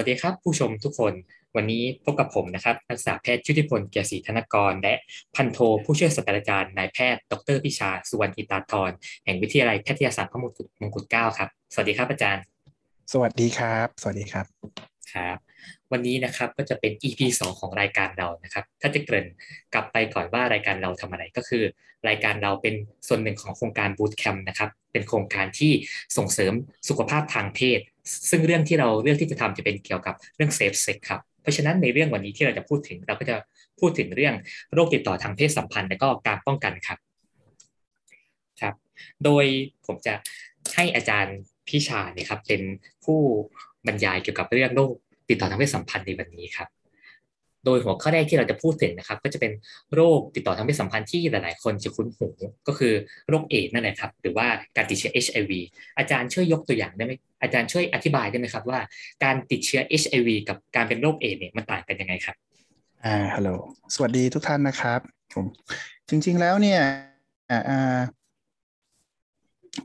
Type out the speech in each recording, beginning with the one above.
วัสดีครับ ผู้ชมทุกคนวันนี้พบกับผมนะครับนักศึกษาแพทย์ชุติพลเกียรติศรีธนกร และพันโท ผู้ช่วยศาสตราจารย์นายแพทย์ดรพิชาสุวรรณอิตาธรแห่งวิทยาลัยแพทยศาสตร์พระมงกุฎมงกุฎเกล้าครับสวัสดีครับอาจารย์ สวัสดีครับ สวัสดีครับครับ วันนี้นะครับก็จะเป็น EP 2 ของรายการเรานะครับ ถ้าจะเกริ่นกลับไปก่อนว่ารายการเราทำอะไรก็คือ รายการเราเป็นส่วนหนึ่งของโครงการบูตแคมป์นะครับเป็นโครงการที่ส่งเสริมสุขภาพทางเพศ ซึ่งเรื่องที่เราเลือกที่จะทำจะเป็นเกี่ยวกับเรื่อง safe sex ครับเพราะฉะนั้นในเรื่องวันนี้ที่เราจะพูดถึงเราก็จะพูดถึงเรื่องโรคติดต่อทางเพศสัมพันธ์และก็การป้องกันครับครับ โดยผมจะให้อาจารย์พิชาเนี่ยครับเป็นผู้บรรยายเกี่ยวกับเรื่องโรคติดต่อทางเพศสัมพันธ์ในวันนี้ครับ โดยหัวข้อแรกที่เราจะพูดถึงนะครับ ก็จะเป็นโรคติดต่อทางเพศสัมพันธ์ที่หลาย ๆ คนจะคุ้นหูก็คือโรคเอดนั่นแหละครับ หรือว่าการติดเชื้อ HIV อาจารย์ช่วยยกตัวอย่างได้ไหมอาจารย์ช่วยอธิบายได้ไหมครับว่าการติดเชื้อ HIV กับการเป็นโรคเอดเนี่ยมันต่างกันยังไงครับอ่าฮัลโหลสวัสดีทุกท่านนะครับผมจริง ๆ แล้วเนี่ยอ่า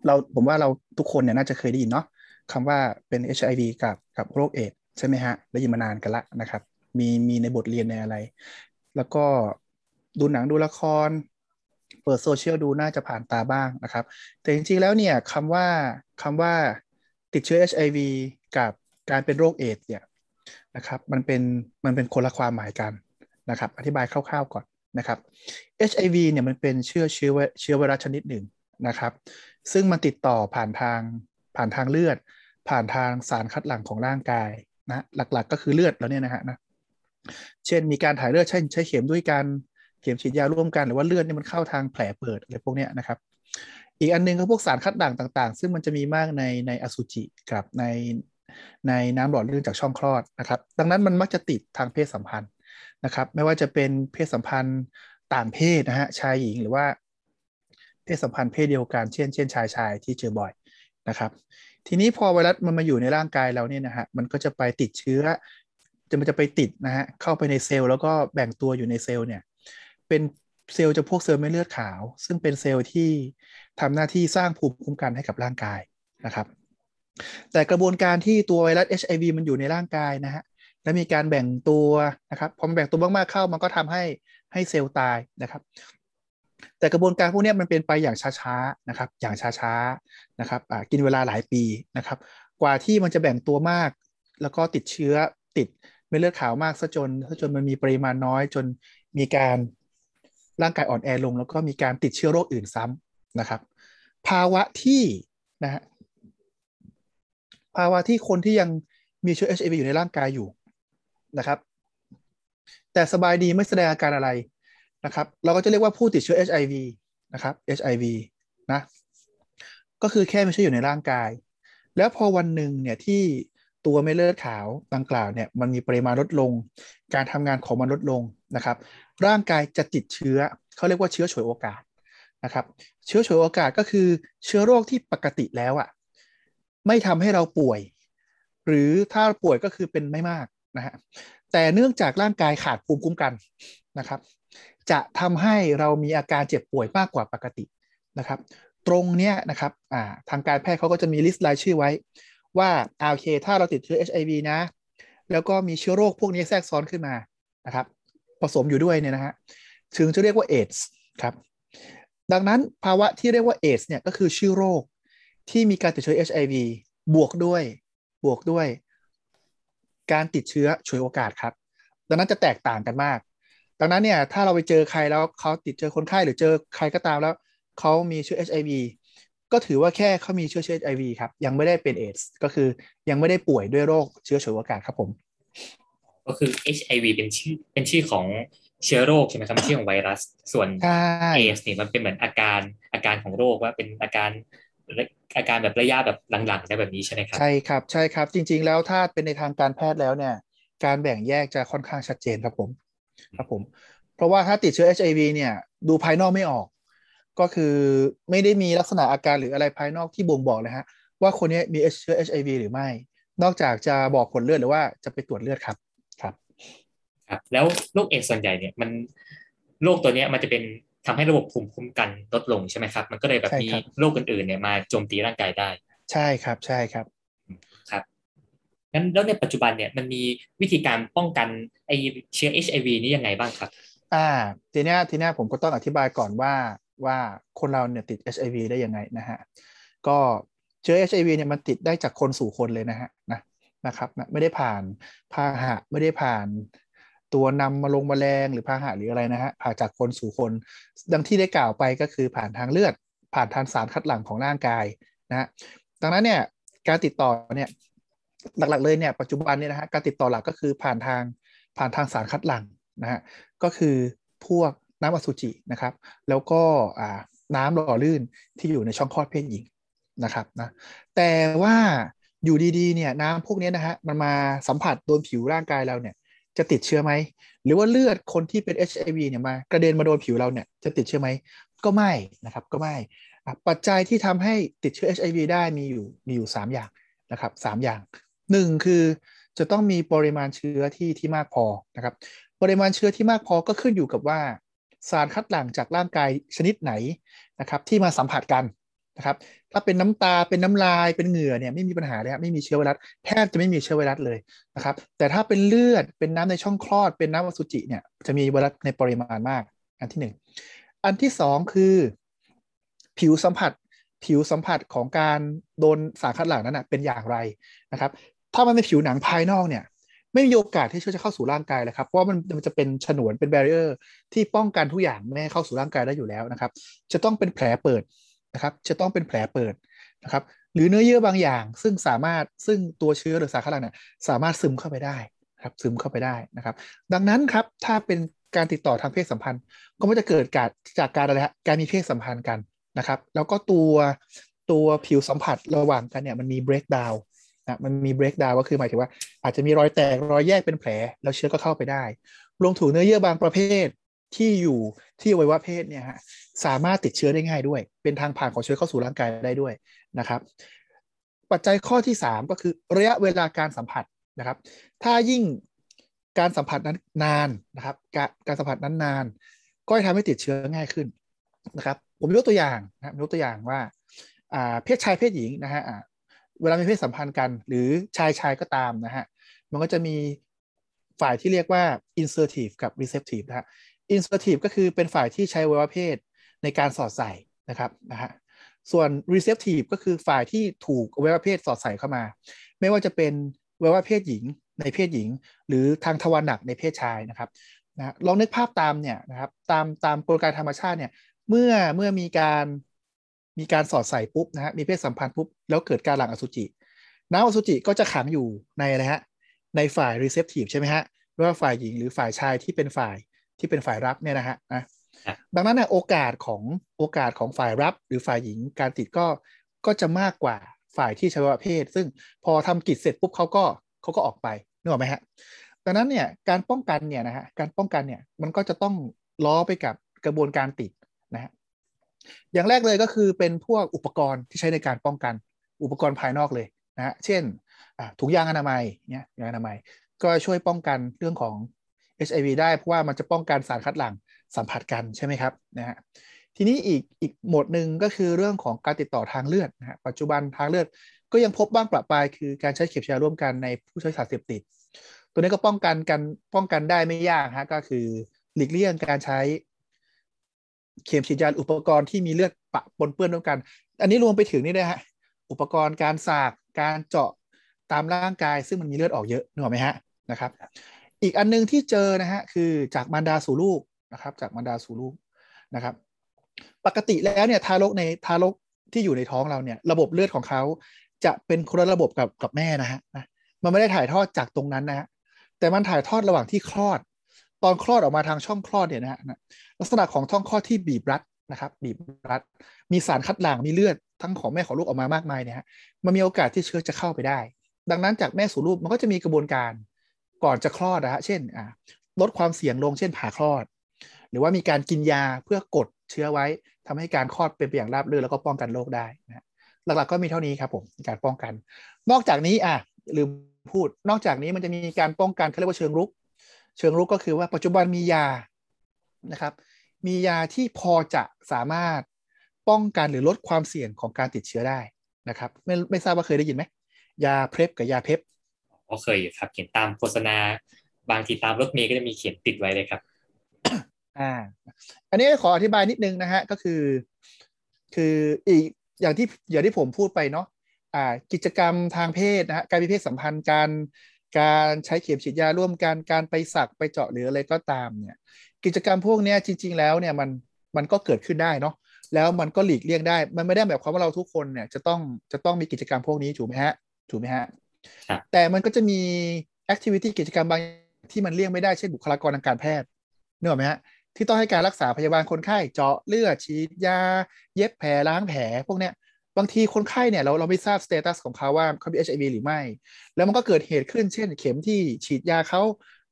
เราผมว่าเราทุกคนเนี่ยน่าจะเคยได้ยินเนาะคำว่าเป็น HIV กับกับโรคเอดใช่ไหมฮะได้ยินมานานกันละนะครับ มีมีในบทเรียนในอะไร แล้วก็ดูหนังดูละคร เปิดโซเชียลดูน่าจะผ่านตาบ้างนะครับ แต่จริงๆแล้วเนี่ยคำว่าคำว่าติดเชื้อ HIV กับการเป็นโรคเอดเนี่ยนะครับมันเป็นมันเป็นคนละความหมายกันนะครับ อธิบายคร่าวๆก่อนนะครับ HIV เนี่ยมันเป็นเชื้อเชื้อเชื้อไวรัสชนิดหนึ่งนะครับ ซึ่งมันติดต่อผ่านทางผ่านทางเลือด ผ่านทางสารคัดหลั่งของร่างกายนะหลักๆก็คือเลือดแล้วเนี่ยนะฮะนะ เช่นมีการถ่ายเลือดใช้ใช้เข็มด้วยกันเข็มฉีดยาร่วมกันหรือว่าเลือดนี่มันเข้าทางแผลเปิดอะไรพวกนี้นะครับ อีกอันนึงก็พวกสารคัดหลั่งต่างๆ ซึ่งมันจะมีมากในในอสุจิกับในในน้ำหล่อลื่นจากช่องคลอดนะครับ ดังนั้นมันมักจะติดทางเพศสัมพันธ์นะครับ ไม่ว่าจะเป็นเพศสัมพันธ์ต่างเพศนะฮะชายหญิงหรือว่าเพศสัมพันธ์เพศเดียวกันเช่นเช่นชายชายที่เจอบ่อยนะครับ ทีนี้พอไวรัสมันมาอยู่ในร่างกายเราเนี่ยนะฮะมันก็จะไปติดเชื้อ จะมันจะไปติดนะฮะเข้าไปในเซลล์แล้วก็แบ่งตัวอยู่ในเซลล์เนี่ย เป็นเซลล์จะพวกเซลล์ไม่เลือดขาว ซึ่งเป็นเซลล์ที่ทำหน้าที่สร้างภูมิคุ้มกันให้กับร่างกายนะครับ แต่กระบวนการที่ตัวไวรัส HIV มันอยู่ในร่างกายนะฮะและมีการแบ่งตัวนะครับพอมันแบ่งตัวมากๆเข้ามันก็ทำให้ให้เซลล์ตายนะครับ แต่กระบวนการพวกนี้มันเป็นไปอย่างช้าๆนะครับ อย่างช้าๆนะครับกินเวลาหลายปีนะครับ กว่าที่มันจะแบ่งตัวมาก แล้วก็ติดเชื้อติด เม็ดเลือดขาวมากซะจนซะจนมันมีปริมาณน้อย จนมีการร่างกายอ่อนแอลง แล้วก็มีการติดเชื้อโรคอื่นซ้ำนะครับ ภาวะที่นะฮะภาวะที่คนที่ยังมีเชื้อ HIV อยู่ในร่างกายอยู่นะครับ แต่สบายดีไม่แสดงอาการอะไรนะครับ เราก็จะเรียกว่าผู้ติดเชื้อ HIV นะครับ HIV นะ ก็คือแค่ไม่ใช่อยู่ในร่างกาย แล้วพอวันหนึ่งเนี่ยที่ ตัวไม่เลือดขาวดังกล่าวเนี่ยมันมีปริมาณลดลง การทำงานของมันลดลงนะครับ ร่างกายจะติดเชื้อเขาเรียกว่าเชื้อฉวยโอกาสนะครับเชื้อฉวยโอกาสก็คือเชื้อโรคที่ปกติแล้วอะ่ะไม่ทำให้เราป่วย หรือถ้าป่วยก็คือเป็นไม่มากนะฮะแต่เนื่องจากร่างกายขาดภูมิคุ้มกันนะครับ จะทำให้เรามีอาการเจ็บป่วยมากกว่าปกตินะครับ ตรงเนี้ยนะครับทางการแพทย์เขาก็จะมีลิสต์รายชื่อไว้ ว่าโอเคถ้าเราติดเชื้อ HIV นะ แล้วก็มีเชื้อโรคพวกนี้แทรกซ้อนขึ้นมานะครับผสมอยู่ด้วยเนี่ยนะฮะถึงจะเรียกว่าเอดส์ครับดังนั้นภาวะที่เรียกว่าเอดส์เนี่ยก็คือชื่อโรคที่มีการติดเชื้อ HIV บวกด้วยบวกด้วย การติดเชื้อฉวยโอกาสครับ ดังนั้นจะแตกต่างกันมาก ดังนั้นเนี่ยถ้าเราไปเจอใครแล้วเขาติดเจอคนไข้หรือเจอใครก็ตามแล้วเขามีเชื้อ HIV ก็ถือว่าแค่เขามีเชื้อเชื้อ HIV ครับ ยังไม่ได้เป็นเอดส์ก็คือยังไม่ได้ป่วยด้วยโรคเชื้อฉวยโอกาสครับผม ก็คือ HIV เป็นชื่อเป็นชื่อของเชื้อโรคใช่ไหมครับชื่อของไวรัส ส่วนเอสเนี่ยมันเป็นเหมือนอาการอาการของโรคว่าเป็นอาการอาการแบบระยะแบบหลังๆได้แบบนี้ใช่ไหมครับ ใช่ครับใช่ครับ จริง ๆ แล้วถ้าเป็นในทางการแพทย์แล้วเนี่ย การแบ่งแยกจะค่อนข้างชัดเจนครับผม ครับผม เพราะว่าถ้าติดเชื้อ HIV เนี่ย ดูภายนอกไม่ออก ก็คือไม่ได้มีลักษณะอาการหรืออะไรภายนอกที่บ่งบอกเลยฮะว่าคนนี้มีเชื้อ HIV หรือไม่ นอกจากจะบอกผลเลือดหรือว่าจะไปตรวจเลือดครับครับครับ แล้วโรคเอดส่วนใหญ่เนี่ยมันโรคตัวนี้มันจะเป็นทำให้ระบบภูมิคุ้มกันลดลงใช่ไหมครับ มันก็เลยแบบมีโรคอื่นๆเนี่ยมาโจมตีร่างกายได้ ใช่ครับใช่ครับครับงั้นแล้วในปัจจุบันเนี่ยมันมีวิธีการป้องกันไอเชื้อ HIV นี้ยังไงบ้างครับ อ่าทีเนี้ยทีเนี้ยผมก็ต้องอธิบายก่อนว่า ว่าคนเราเนี่ยติด HIV ได้ยังไงนะฮะก็เชื้อ HIV เนี่ยมันติดได้จากคนสู่คนเลยนะฮะนะนะครับนะไม่ได้ผ่านพาหะไม่ได้ผ่านตัวนำมาลงมาแมลงหรือพาหะหรืออะไรนะฮะผ่านจากคนสู่คน ดังที่ได้กล่าวไปก็คือผ่านทางเลือด ผ่านทางสารคัดหลั่งของร่างกายนะฮะดังนั้นเนี่ยการติดต่อเนี่ยหลักๆเลยเนี่ยปัจจุบันเนี่ยนะฮะการติดต่อหลักก็คือผ่านทางผ่านทางสารคัดหลั่งนะฮะก็คือพวก น้ำอสุจินะครับ แล้วก็น้ำหล่อลื่นที่อยู่ในช่องคลอดเพศหญิงนะครับนะแต่ว่าอยู่ดีๆเนี่ยน้ำพวกนี้นะฮะมันมาสัมผัสโดนผิวร่างกายเราเนี่ยจะติดเชื้อไหม หรือว่าเลือดคนที่เป็น HIV เนี่ยมากระเด็นมาโดนผิวเราเนี่ยจะติดเชื้อไหม ก็ไม่นะครับก็ไม่ ปัจจัยที่ทำให้ติดเชื้อ HIV ได้มีอยู่มีอยู่ 3 อย่างนะครับสอย่าง 1 คือจะต้องมีปริมาณเชื้อที่ที่มากพอนะครับปริมาณเชื้อที่มากพอก็ขึ้นอยู่กับว่า สารคัดหลั่งจากร่างกายชนิดไหนนะครับ ที่มาสัมผัสกันนะครับ ถ้าเป็นน้ำตาเป็นน้ำลายเป็นเหงื่อเนี่ยไม่มีปัญหาเลยครับไม่มีเชื้อไวรัสแทบจะไม่มีเชื้อไวรัสเลยนะครับ แต่ถ้าเป็นเลือดเป็นน้ำในช่องคลอด เป็นน้ำอสุจิเนี่ยจะมีไวรัสในปริมาณมาก อันที่ 1 อันที่ 2 คือ ผิวสัมผัส ผิวสัมผัสของการโดนสารคัดหลั่งนั้นนะเป็นอย่างไรนะครับ ถ้ามันเป็นผิวหนังภายนอกเนี่ย ไม่มีโอกาสที่เชื้อจะเข้าสู่ร่างกายเลยครับเพราะมันมันจะเป็นฉนวนเป็นแบเรียร์ที่ป้องกันทุกอย่างไม่ให้เข้าสู่ร่างกายได้อยู่แล้วนะครับ จะต้องเป็นแผลเปิดนะครับ จะต้องเป็นแผลเปิดนะครับ หรือเนื้อเยื่อบางอย่าง ซึ่งสามารถซึ่งตัวเชื้อหรือสารคัดหลั่งเนี่ยสามารถซึมเข้าไปได้ครับซึมเข้าไปได้นะครับ ดังนั้นครับถ้าเป็นการติดต่อทางเพศสัมพันธ์ ก็ไม่จะเกิดการจากการอะไรฮะการมีเพศสัมพันธ์กันนะครับ แล้วก็ตัวตัวผิวสัมผัสระหว่างกันเนี่ยมันมี break down นะมันมี break down ก็คือหมายถึงว่า อาจจะมีรอยแตกรอยแยกเป็นแผล แล้วเชื้อก็เข้าไปได้รวมถึงเนื้อเยื่อบางประเภทที่อยู่ที่อวัยวะเพศเนี่ยฮะสามารถติดเชื้อได้ง่ายด้วย เป็นทางผ่านของเชื้อเข้าสู่ร่างกายได้ด้วยนะครับ ปัจจัยข้อที่ 3 ก็คือระยะเวลาการสัมผัสนะครับ ถ้ายิ่งการสัมผัสนั้นนานนะครับการการสัมผัสนั้นนาน ก็จะทำให้ติดเชื้อง่ายขึ้นนะครับ ผมยกตัวอย่างนะยกตัวอย่างว่าเพศชายเพศหญิงนะฮะเวลามีเพศสัมพันธ์กัน หรือชายชายก็ตามนะฮะ มันก็จะมีฝ่ายที่เรียกว่า insertive กับ receptive นะฮะ insertive ก็คือเป็นฝ่ายที่ใช้วัยวะเพศในการสอดใส่นะครับนะฮะส่วน receptive ก็คือฝ่ายที่ถูกอวัยวะเพศสอดใส่เข้ามา ไม่ว่าจะเป็นอวัยวะเพศหญิงในเพศหญิง หรือทางทวารหนักในเพศชายนะครับนะลองนึกภาพตามเนี่ยนะครับตามตามกลไกธรรมชาติเนี่ยเมื่อเมื่อมีการมีการสอดใส่ปุ๊บนะฮะมีเพศสัมพันธ์ปุ๊บแล้วเกิดการหลั่งอสุจิ น้ำอสุจิก็จะขังอยู่ในอะไรฮะ ในฝ่าย receptive ใช่ไหมฮะไม่ว่าฝ่ายหญิงหรือฝ่ายชายที่เป็นฝ่ายที่เป็นฝ่ายรับเนี่ยนะฮะนะดังนั้นนะโอกาสของโอกาสของฝ่ายรับหรือฝ่ายหญิงการติดก็ก็จะมากกว่าฝ่ายที่ใช้ประเภท ซึ่งพอทำกิจเสร็จปุ๊บเขาก็เขาก็ออกไปนึกออกไหมฮะดังนั้นเนี่ยการป้องกันเนี่ยนะฮะการป้องกันเนี่ยมันก็จะต้องล้อไปกับกระบวนการติดนะฮะอย่างแรกเลยก็คือเป็นพวกอุปกรณ์ที่ใช้ในการป้องกันอุปกรณ์ภายนอกเลยนะฮะเช่น ถุงยางอนามัยเนี่ยยางอนามัย ก็ช่วยป้องกันเรื่องของ HIV ได้เพราะว่ามันจะป้องกันสารคัดหลั่งสัมผัสกันใช่ไหมครับนะฮะทีนี้อีกอีกหมดหนึ่งก็คือเรื่องของการติดต่อทางเลือดนะฮะปัจจุบันทางเลือดก็ยังพบบ้างประปรายคือการใช้เข็มฉีดร่วมกันในผู้ใช้สารเสพติด ตัวนี้ก็ป้องกันกันป้องกันได้ไม่ยากฮะก็คือหลีกเลี่ยงการใช้เข็มฉีดยาอุปกรณ์ที่มีเลือดปะปนเปื้อนร่วมกัน อันนี้รวมไปถึงนี่ด้วยฮะอุปกรณ์การสากการเจาะ ตามร่างกายซึ่งมันมีเลือดออกเยอะนึกออกไหมฮะนะครับ อีกอันนึงที่เจอนะฮะคือจากมารดาสู่ลูกนะครับ จากมารดาสู่ลูกนะครับ ปกติแล้วเนี่ยทารกในทารกที่อยู่ในท้องเราเนี่ย ระบบเลือดของเขาจะเป็นคนละระบบกับกับแม่นะฮะนะมันไม่ได้ถ่ายทอดจากตรงนั้นนะฮะแต่มันถ่ายทอดระหว่างที่คลอด ตอนคลอดออกมาทางช่องคลอดเนี่ยนะฮะลักษณะของช่องคลอดที่บีบรัดนะครับ บีบรัด มีสารคัดหลั่งมีเลือดทั้งของแม่ของลูกออกมามากมายเนี่ยฮะมันมีโอกาสที่เชื้อจะเข้าไปได้ ดังนั้นจากแม่สู่ลูกมันก็จะมีกระบวนการก่อนจะคลอดนะฮะเช่นอ่าลดความเสี่ยงลงเช่นผ่าคลอด หรือว่ามีการกินยาเพื่อกดเชื้อไว้ทำให้การคลอดเป็นไปอย่างราบรื่นแล้วก็ป้องกันโรคได้นะหลักๆก็มีเท่านี้ครับผมการป้องกัน นอกจากนี้อะลืมพูด นอกจากนี้มันจะมีการป้องกันเขาเรียกว่าเชิงรุก เชิงรุกก็คือว่าปัจจุบันมียานะครับ มียาที่พอจะสามารถป้องกันหรือลดความเสี่ยงของการติดเชื้อได้นะครับ ไม่ไม่ทราบว่าเคยได้ยินไหม ยาเพลฟกับยาเพปก็เคยอยู่ครับ เขียนตามโฆษณา บางทีตามรถเมล์ก็จะมีเขียนติดไว้เลยครับ อ่า อันนี้ขออธิบายนิดนึงนะฮะก็คือ คืออีกอย่างที่อย่างที่ผมพูดไปเนาะอ่า กิจกรรมทางเพศนะฮะการมีเพศสัมพันธ์การการใช้เข็มฉีดยาร่วมกันการไปสักไปเจาะหรืออะไรก็ตามเนี่ย กิจกรรมพวกนี้จริง ๆ แล้วเนี่ยมันมันก็เกิดขึ้นได้เนาะแล้วมันก็หลีกเลี่ยงได้ มันไม่ได้แบบความว่าเราทุกคนเนี่ยจะต้องจะต้องมีกิจกรรมพวกนี้ถูกไหมฮะ ถูกไหมฮะ แต่มันก็จะมีactivity กิจกรรมบางที่มันเลี่ยงไม่ได้เช่นบุคลากรทางการแพทย์นึกออกไหมฮะ ที่ต้องให้การรักษาพยาบาลคนไข้เจาะเลือดฉีดยา เย็บแผลล้างแผลพวกเนี้ยบางทีคนไข้เนี่ยเราเราไม่ทราบ status ของเขาว่าเขามี HIV หรือไม่ แล้วมันก็เกิดเหตุขึ้นเช่น เข็มที่ฉีดยาเขา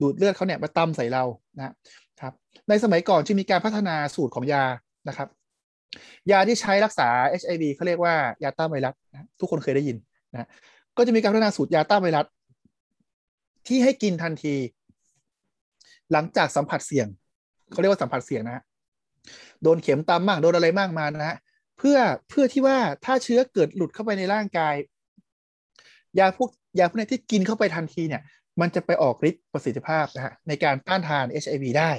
ดูดเลือดเขาเนี่ยมาตำใส่เรานะครับในสมัยก่อนจะมีการพัฒนาสูตรของยานะครับ ยาที่ใช้รักษา HIV เขาเรียกว่ายาต้านไวรัสนะทุกคนเคยได้ยินนะ ก็จะมีการพัฒนาสูตรยาต้านไวรัสที่ให้กินทันที หลังจากสัมผัสเสี่ยงเขาเรียกว่าสัมผัสเสี่ยงนะฮะโดนเข็มตามมากโดนอะไรมากมานะฮะเพื่อเพื่อที่ว่าถ้าเชื้อเกิดหลุดเข้าไปในร่างกาย ยาพวกยาพวกนี้ที่กินเข้าไปทันทีเนี่ย มันจะไปออกฤทธิ์ประสิทธิภาพนะฮะในการต้านทาน HIV ได้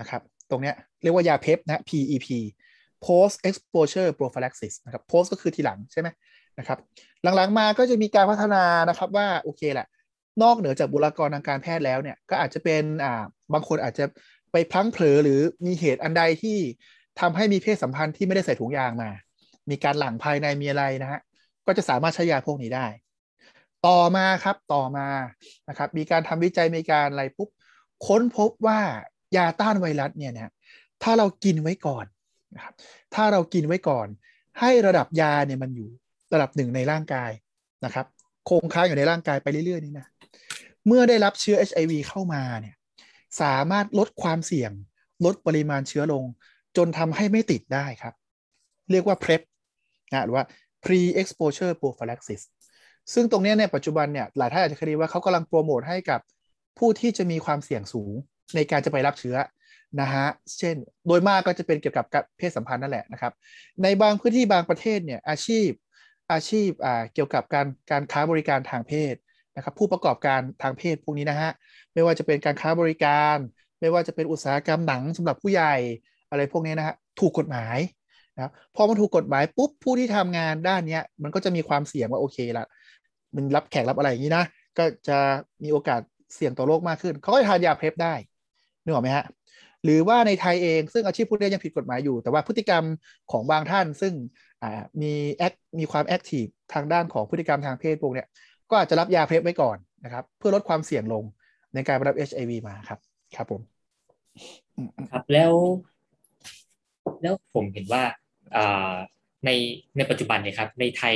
นะครับ ตรงเนี้ยเรียกว่ายาเพปนะ PEP post exposure prophylaxis นะครับ post ก็คือทีหลังใช่ไหม นะครับหลังๆมาก็จะมีการพัฒนานะครับว่าโอเคแหละ นอกเหนือจากบุคลากรทางการแพทย์แล้วเนี่ยก็อาจจะเป็นอ่าบางคนอาจจะไปพลั้งเผลอหรือมีเหตุอันใดที่ทำให้มีเพศสัมพันธ์ที่ไม่ได้ใส่ถุงยางมา มีการหลั่งภายในมีอะไรนะฮะก็จะสามารถใช้ยาพวกนี้ได้ ต่อมาครับต่อมานะครับมีการทำวิจัยมีการอะไรปุ๊บค้นพบว่ายาต้านไวรัสเนี่ยนะถ้าเรากินไว้ก่อนนะครับถ้าเรากินไว้ก่อน ให้ระดับยาเนี่ยมันอยู่ ระดับหนึ่งในร่างกายนะครับ คงค้างอยู่ในร่างกายไปเรื่อยๆนี่นะเมื่อได้รับเชื้อ HIV เข้ามาเนี่ยสามารถลดความเสี่ยง ลดปริมาณเชื้อลง จนทำให้ไม่ติดได้ครับ เรียกว่า PrEP นะหรือว่า pre-exposure prophylaxis ซึ่งตรงนี้เนี่ยปัจจุบันเนี่ยหลายท่านอาจจะเคยได้ว่าเขากำลังโปรโมทให้กับผู้ที่จะมีความเสี่ยงสูงในการจะไปรับเชื้อนะฮะ เช่น โดยมากก็จะเป็นเกี่ยวกับเพศสัมพันธ์นั่นแหละนะครับ ในบางพื้นที่บางประเทศเนี่ยอาชีพ อาชีพอ่าเกี่ยวกับการการค้าบริการทางเพศนะครับผู้ประกอบการทางเพศพวกนี้นะฮะไม่ว่าจะเป็นการค้าบริการ ไม่ว่าจะเป็นอุตสาหกรรมหนังสำหรับผู้ใหญ่อะไรพวกนี้นะฮะถูกกฎหมายนะพอมันถูกกฎหมายปุ๊บผู้ที่ทำงานด้านเนี้ยมันก็จะมีความเสี่ยงว่าโอเคละมันรับแขกรับอะไรอย่างนี้นะก็จะมีโอกาสเสี่ยงต่อโรคมากขึ้นเขาก็ทานยา PrEP ได้นึกออกไหมฮะ หรือว่าในไทยเองซึ่งอาชีพพวกนี้ยังผิดกฎหมายอยู่ แต่ว่าพฤติกรรมของบางท่านซึ่งมี act มีความ active ทางด้านของพฤติกรรมทางเพศพวกเนี้ยก็อาจจะรับยา PrEP ไว้ก่อนนะครับ เพื่อลดความเสี่ยงลงในการรับ HIV มาครับ ครับผมครับแล้ว แล้วผมเห็นว่าในในปัจจุบันเนี่ยครับ ในไทย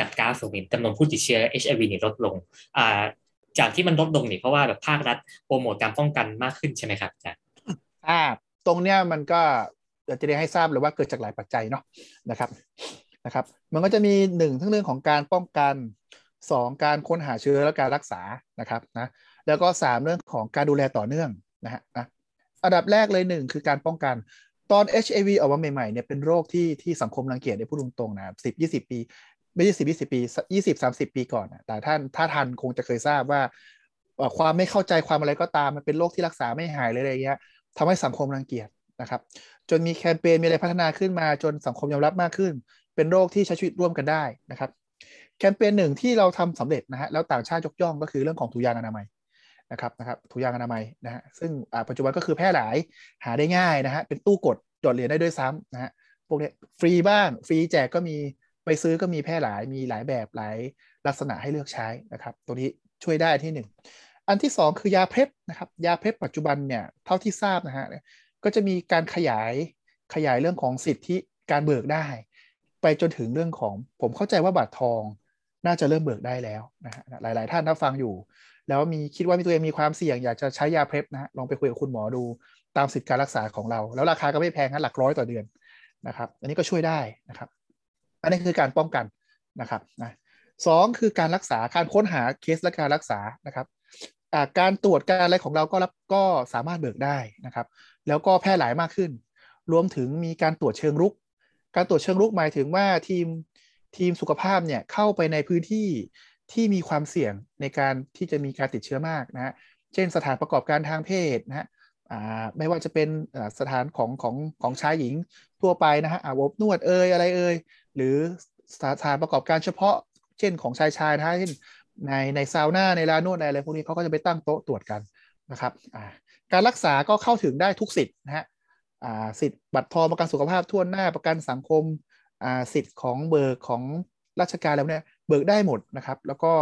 จากการส่งเห็นจำนวนผู้ติดเชื้อ HIV เนี่ยลดลงจากที่มันลดลงเนี่ยเพราะว่าแบบภาครัฐโปรโมทการป้องกันมากขึ้นใช่ไหมครับอาจารย์ อ่าตรงเนี้ยมันก็จะได้ให้ทราบเลยว่าเกิดจากหลายปัจจัยเนาะนะครับนะครับ มันก็จะมีหนึ่งทั้งเรื่องของการป้องกันสองการค้นหาเชื้อและการรักษานะครับนะแล้วก็สามเรื่องของการดูแลต่อเนื่องนะฮะนะอันดับแรกเลยหนึ่งคือการป้องกันตอน HIV ออกมาใหม่ๆเนี่ยเป็นโรคที่ที่สังคมรังเกียจในพูดตรงๆนะสิบยี่สิบปี ไม่ใช่สิบยี่สิบปียี่สิบสามสิบปีก่อนนะแต่ท่านถ้าทันคงจะเคยทราบว่า ความไม่เข้าใจความอะไรก็ตามมันเป็นโรคที่รักษาไม่หายเลยอะไรเงี้ย ทำให้สังคมรังเกียจนะครับ จนมีแคมเปญมีอะไรพัฒนาขึ้นมาจนสังคมยอมรับมากขึ้น เป็นโรคที่ใช้ชีวิตร่วมกันได้นะครับ แคมเปญหนึ่งที่เราทำสำเร็จนะฮะแล้วต่างชาติยกย่องก็คือเรื่องของถุงยางอนามัยนะครับนะครับถุงยางอนามัยนะฮะซึ่งปัจจุบันก็คือแพร่หลายหาได้ง่ายนะฮะเป็นตู้กดจดเหรียญได้ด้วยซ้ำนะฮะพวกนี้ฟรีบ้างฟรีแจกก็มีไปซื้อก็มีแพร่หลายมีหลายแบบหลายลักษณะให้เลือกใช้นะครับ ตัวนี้ช่วยได้ที่หนึ่ง อันที่สองคือยาเพล็บนะครับยาเพล็บปัจจุบันเนี่ยเท่าที่ทราบนะฮะก็จะมีการขยายขยายเรื่องของสิทธิการเบิกได้ ไปจนถึงเรื่องของผมเข้าใจว่าบัตรทองน่าจะเริ่มเบิกได้แล้วนะฮะหลาย ๆ ท่านถ้าฟังอยู่ แล้วมีคิดว่ามีตัวเองมีความเสี่ยงอยากจะใช้ยาเพล็บนะฮะลองไปคุยกับคุณหมอดูตามสิทธิการรักษาของเรา แล้วราคาก็ไม่แพงนะหลักร้อยต่อเดือนนะครับอันนี้ก็ช่วยได้นะครับ อันนี้คือการป้องกันนะครับนะสองคือการรักษาการค้นหาเคสและการรักษานะครับ การตรวจการอะไรของเราก็รับก็สามารถเบิกได้นะครับ แล้วก็แพร่หลายมากขึ้น รวมถึงมีการตรวจเชิงรุก การตรวจเชิงรุกหมายถึงว่าทีมทีมสุขภาพเนี่ยเข้าไปในพื้นที่ที่มีความเสี่ยงในการที่จะมีการติดเชื้อมากนะฮะเช่นสถานประกอบการทางเพศนะฮะไม่ว่าจะเป็นสถานของของของชายหญิงทั่วไปนะฮะอาบอบนวดเอ่ยอะไรเอ่ยหรือสถานประกอบการเฉพาะ เช่นของชายชายนะเช่น ในในซาวน่าในร้านนวดในอะไรพวกนี้เขาก็จะไปตั้งโต๊ะตรวจกันนะครับการรักษาก็เข้าถึงได้ทุกสิทธิ์นะฮะสิทธิ์บัตรทองประกันสุขภาพทั่วหน้าประกันสังคมสิทธิ์ของเบิกของราชการแล้วเนี่ยเบิกได้หมดนะครับ แล้วก็